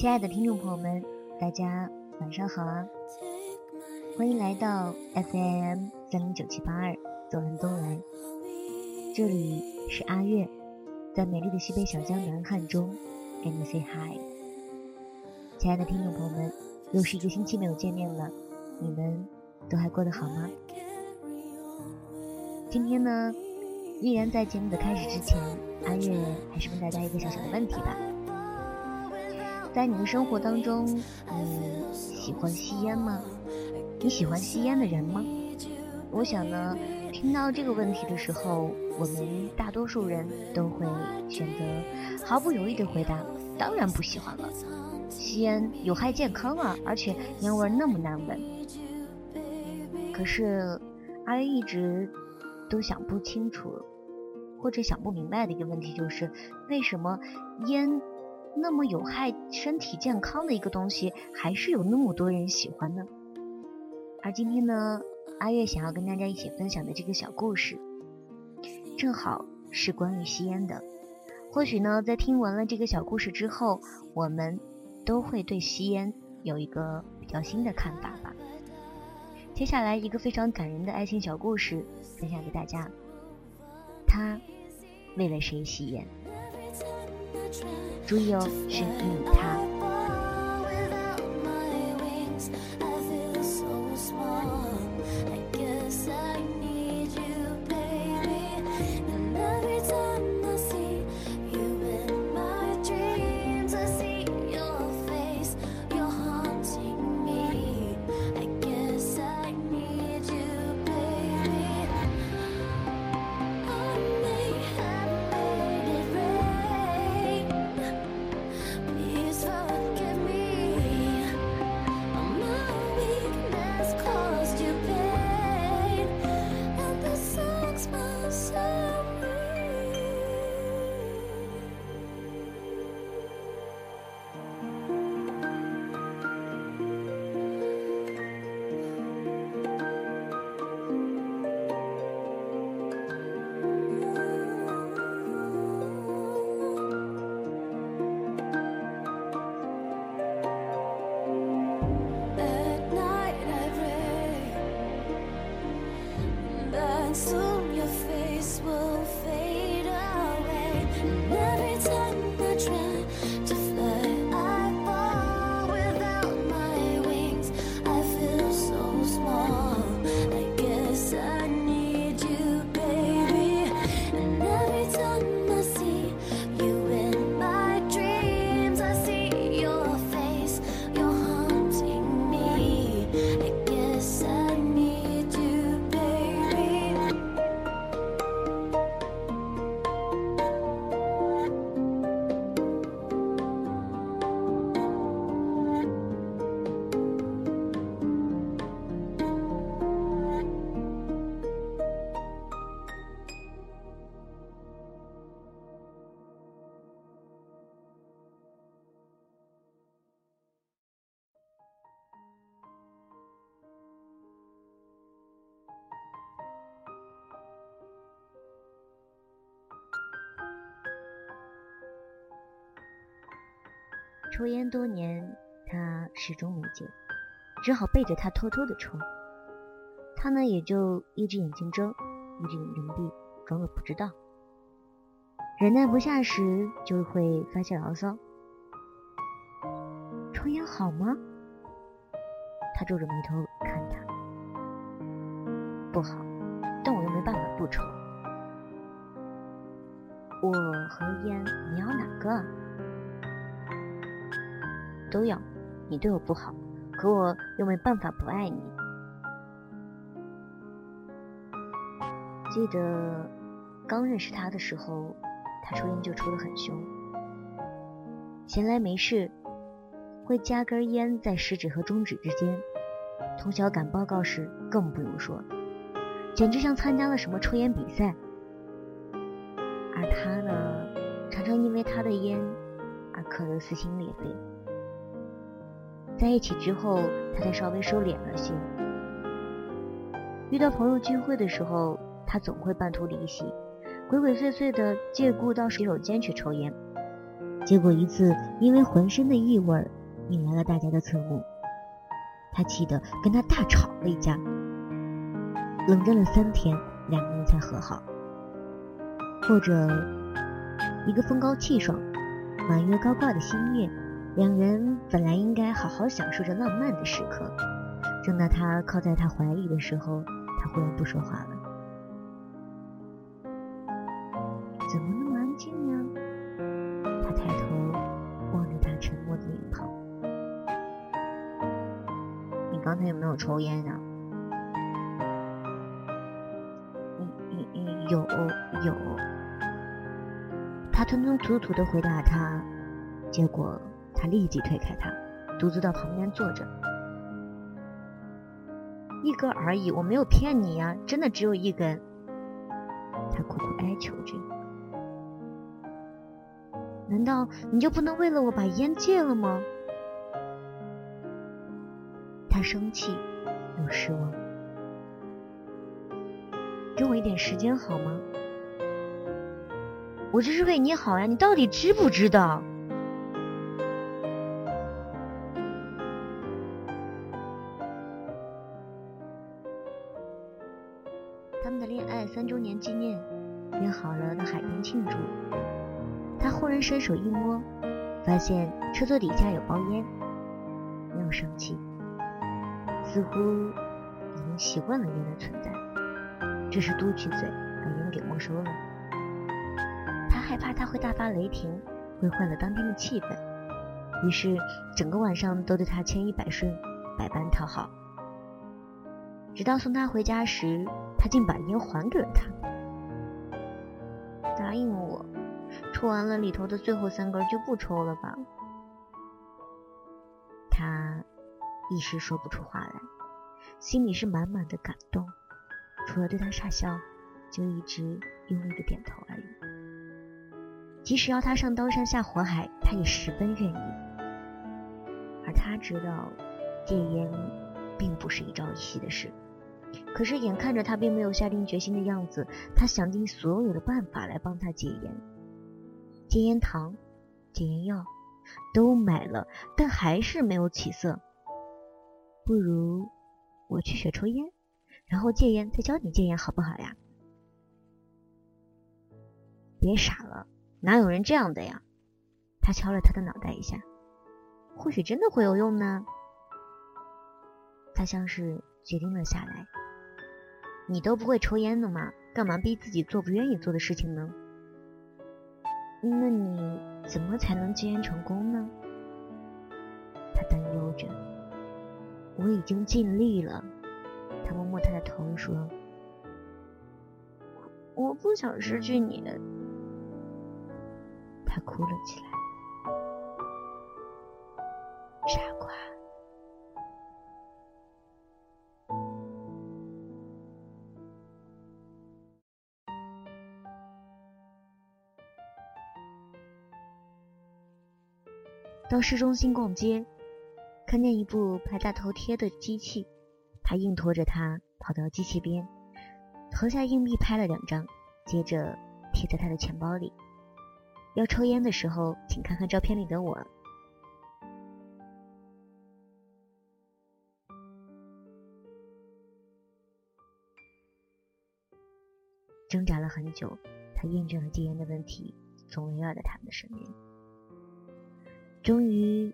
亲爱的听众朋友们，大家晚上好啊！欢迎来到 FM 三零九七八二左岸东来，这里是阿月，在美丽的西北小江南汉中跟你 say hi。亲爱的听众朋友们，又是一个星期没有见面了，你们都还过得好吗？今天呢，依然在节目的开始之前，阿月还是问大家一个小小的问题吧。在你的生活当中，你喜欢吸烟吗？你喜欢吸烟的人吗？我想呢，听到这个问题的时候，我们大多数人都会选择毫不犹豫的回答：当然不喜欢了。吸烟有害健康啊，而且烟味那么难闻。可是，阿月一直都想不清楚，或者想不明白的一个问题就是，为什么烟？那么有害身体健康的一个东西，还是有那么多人喜欢呢？而今天呢，阿月想要跟大家一起分享的这个小故事，正好是关于吸烟的。或许呢，在听完了这个小故事之后，我们都会对吸烟有一个比较新的看法吧。接下来一个非常感人的爱情小故事分享给大家。他为了谁吸烟？注意哦，是你他。抽烟多年，他始终没戒，只好背着他偷偷的抽。他呢，也就一只眼睛睁，一只眼睛闭，装作不知道。忍耐不下时，就会发些牢骚。抽烟好吗？他皱着眉头看他。不好，但我又没办法不抽。我和烟，你要哪个？都要，你对我不好，可我又没办法不爱你。记得刚认识他的时候，他抽烟就抽得很凶，闲来没事会夹根烟在食指和中指之间。通宵赶报告时更不用说，简直像参加了什么抽烟比赛。而他呢，常常因为他的烟而咳得撕心裂肺。在一起之后，他才稍微收敛了些。遇到朋友聚会的时候，他总会半途离席，鬼鬼祟祟的借故到洗手间去抽烟。结果一次因为浑身的异味引来了大家的侧目，他气得跟他大吵了一架，冷战了三天，两个人才和好。或者一个风高气爽、满月高挂的新月，两人本来应该好好享受着浪漫的时刻，正当他靠在他怀里的时候，他忽然不说话了。怎么那么安静呀？他抬头望着他沉默的脸庞。你刚才有没有抽烟呀？有有。他吞吞吐吐的回答他，结果他立即推开他，独自到旁边坐着。一根而已，我没有骗你呀，真的只有一根。他苦苦哀求着。难道你就不能为了我把烟戒了吗？他生气又失望。给我一点时间好吗？我这是为你好呀，你到底知不知道？年纪念约好了到海边庆祝。他忽然伸手一摸，发现车座底下有包烟，没有生气，似乎已经习惯了烟的存在，只是嘟起嘴把烟给没收了。他害怕他会大发雷霆，会坏了当天的气氛，于是整个晚上都对他千依百顺，百般讨好，直到送他回家时，他竟把烟还给了他，答应我。抽完了里头的最后三根就不抽了吧。他一时说不出话来，心里是满满的感动，除了对他傻笑，就一直用力的点头而已。即使要他上刀山下火海，他也十分愿意。而他知道戒烟并不是一朝一夕的事，可是眼看着他并没有下定决心的样子，他想尽所有的办法来帮他戒烟。戒烟糖、戒烟药都买了，但还是没有起色。不如我去学抽烟，然后戒烟，再教你戒烟，好不好呀？别傻了，哪有人这样的呀？他敲了他的脑袋一下，或许真的会有用呢。他像是决定了下来。你都不会抽烟的嘛，干嘛逼自己做不愿意做的事情呢？那你怎么才能戒烟成功呢？他担忧着。我已经尽力了。他摸摸他的头说：“我不想失去你。”他哭了起来。傻瓜。到市中心逛街，看见一部拍大头贴的机器，他硬拖着它跑到机器边，投下硬币拍了两张，接着贴在他的钱包里。要抽烟的时候，请看看照片里的我。挣扎了很久，他验证了戒烟的问题，总围绕在他们的身边。终于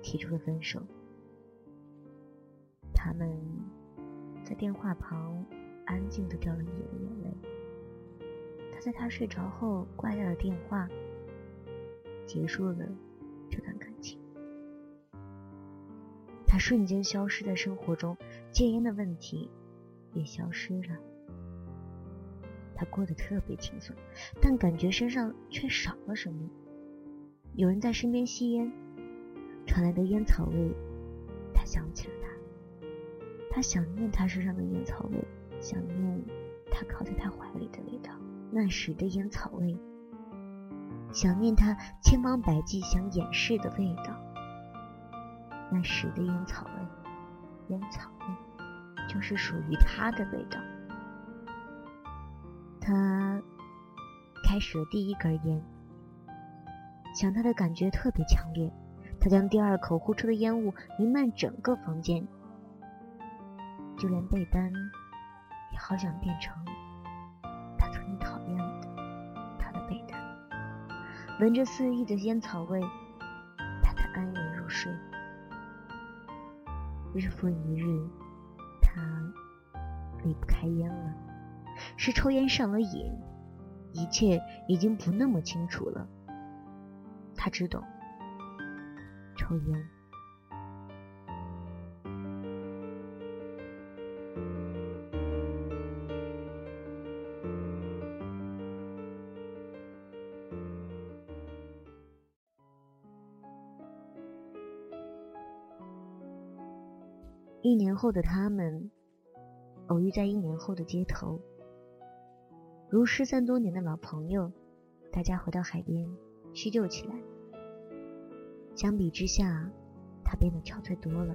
提出了分手。他们在电话旁安静的掉了一夜的眼泪。他在他睡着后挂掉了电话，结束了这段感情。他瞬间消失在生活中，戒烟的问题也消失了。他过得特别轻松，但感觉身上却少了什么。有人在身边吸烟，传来的烟草味，他想起了他，他想念他身上的烟草味，想念他靠在他怀里的味道，那时的烟草味，想念他千方百计想掩饰的味道，那时的烟草味，烟草味，就是属于他的味道。他开始了第一根烟。想他的感觉特别强烈，他将第二口呼出的烟雾弥漫整个房间，就连被单也好想变成他曾经讨厌的他的被单，闻着肆意的烟草味，他才安然入睡。日复一日，他离不开烟了，是抽烟上了瘾。一切已经不那么清楚了。他只懂抽烟。一年后的他们，偶遇在一年后的街头。如失散多年的老朋友，大家回到海边叙旧起来。相比之下，他变得憔悴多了。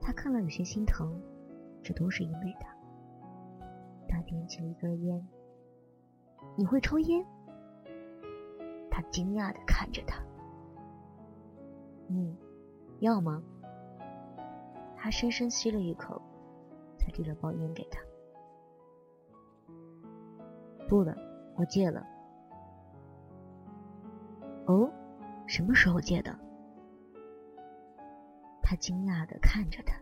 他看了有些心疼，这都是因为他。他点起了一根烟。你会抽烟？他惊讶的看着他。嗯，要吗？他深深吸了一口，才递了包烟给他。不了，我戒了。哦，什么时候戒的？他惊讶的看着他。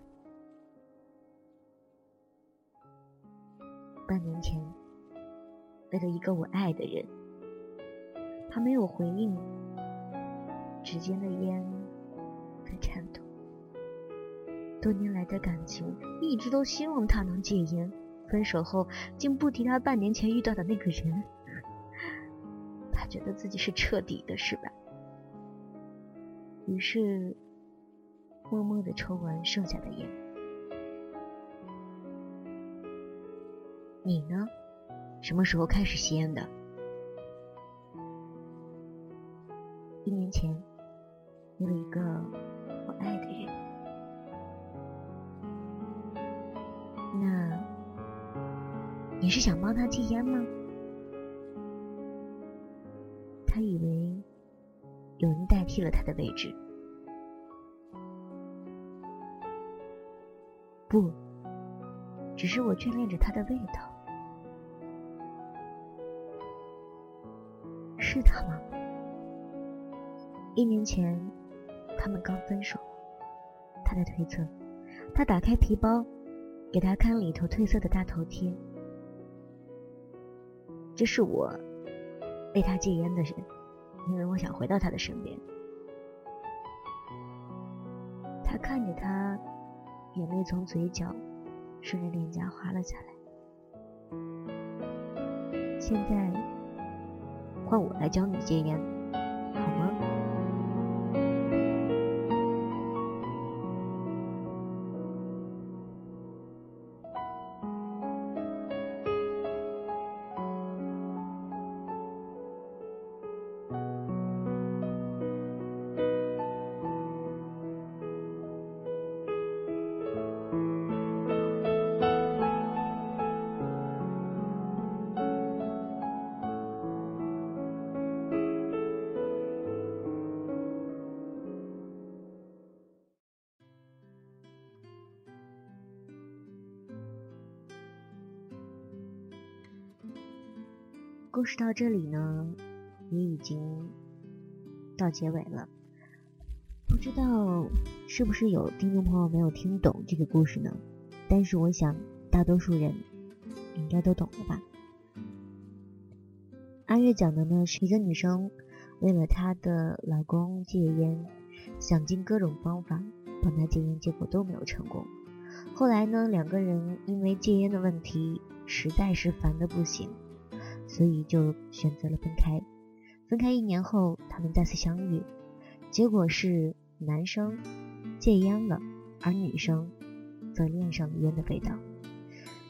半年前，为了一个我爱的人，他没有回应，指尖的烟在颤抖。多年来的感情，一直都希望他能戒烟。分手后，竟不提他半年前遇到的那个人，觉得自己是彻底的失败，于是默默的抽完剩下的烟。你呢？什么时候开始吸烟的？一年前，为了一个我爱的人。那。你是想帮他戒烟吗？他以为有人代替了他的位置。不，只是我眷恋着他的味道。是他吗？一年前，他们刚分手。他在推测。他打开皮包，给他看里头褪色的大头贴。这是我为他戒烟的人，因为我想回到他的身边。他看着他，眼泪从嘴角顺着脸颊滑了下来。现在换我来教你戒烟，故事到这里呢，也已经到结尾了。不知道是不是有听众朋友没有听懂这个故事呢？但是我想大多数人应该都懂了吧。阿月讲的呢是一个女生为了她的老公戒烟，想尽各种方法帮他戒烟，结果都没有成功。后来呢，两个人因为戒烟的问题，实在是烦的不行。所以就选择了分开。分开一年后，他们再次相遇，结果是男生戒烟了，而女生则恋上了烟的味道。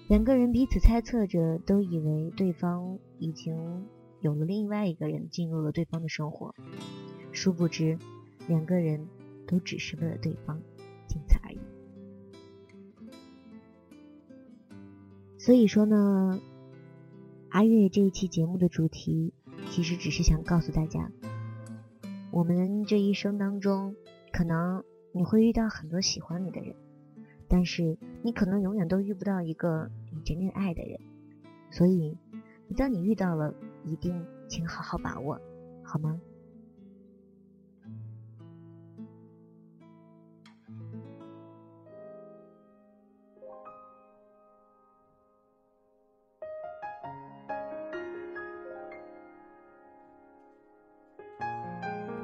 两个人彼此猜测着，都以为对方已经有了另外一个人进入了对方的生活，殊不知两个人都只是为了对方，仅此而已。所以说呢。阿月这一期节目的主题，其实只是想告诉大家，我们这一生当中，可能你会遇到很多喜欢你的人，但是你可能永远都遇不到一个你真正爱的人。所以，当你遇到了，一定请好好把握，好吗？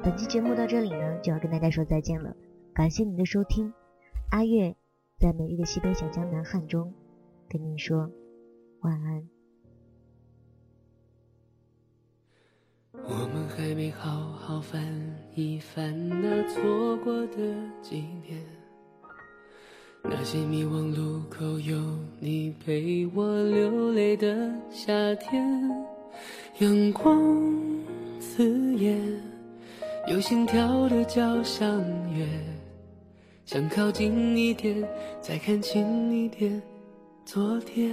本期节目到这里呢，就要跟大家说再见了。感谢您的收听，阿月在美丽的西北小江南汉中跟您说晚安。我们还没好好翻一翻那错过的几年，那些迷惘路口有你陪我流泪的夏天，阳光刺眼。有心跳的交响乐，想靠近一点，再看清一点昨天。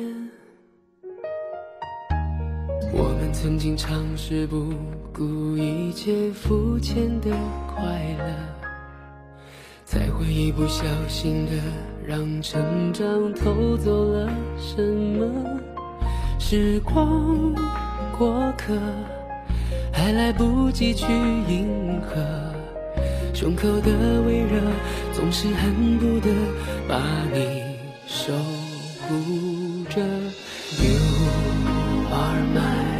我们曾经尝试不顾一切肤浅的快乐，才会一不小心的让成长偷走了什么？时光过客。还来不及去迎合，胸口的微热总是恨不得把你守护着。You are my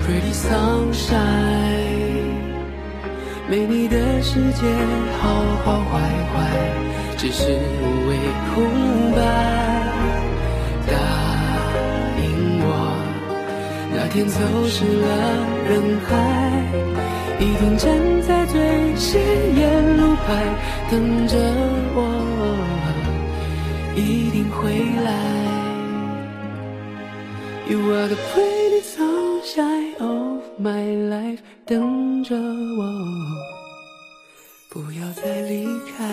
pretty sunshine，没你的世界好好坏坏只是无谓空白。天走失了人海，一定站在最显眼路牌等着我，一定会来。You are the pretty sunshine of my life，等着我，不要再离开。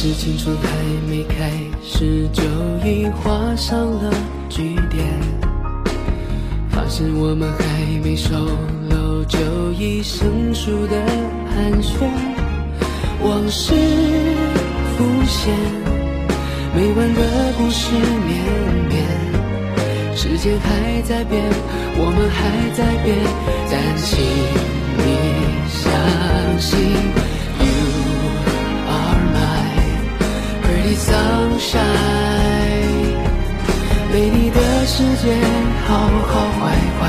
是青春还没开始，就已画上了句点。发现我们还没熟络，就已生疏的寒暄。往事浮现，没完的故事绵绵。时间还在变，我们还在变，但请你相信。晒没你的世界好好坏坏，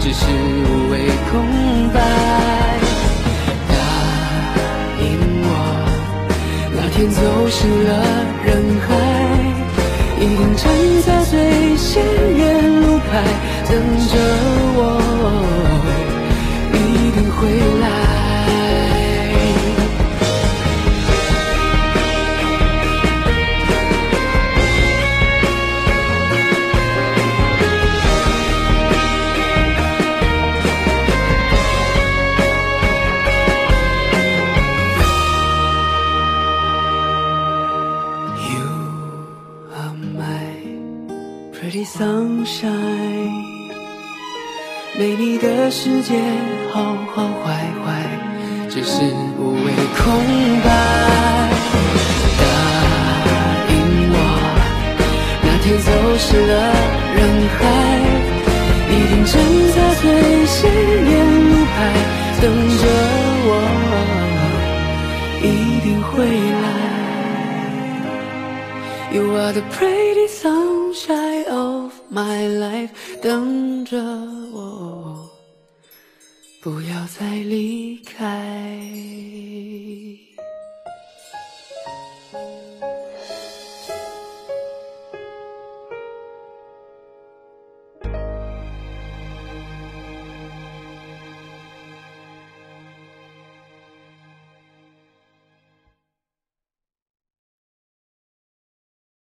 只是无谓空白。答应我，那天走失了人海，一定站在最显眼路牌等着我，一定会世界好好坏坏，只是无谓空白。答应我，那天走失了人海，一定站在最显眼路牌等着我，一定会来。You are the pretty sunshine of my life，等着我，不要再离开。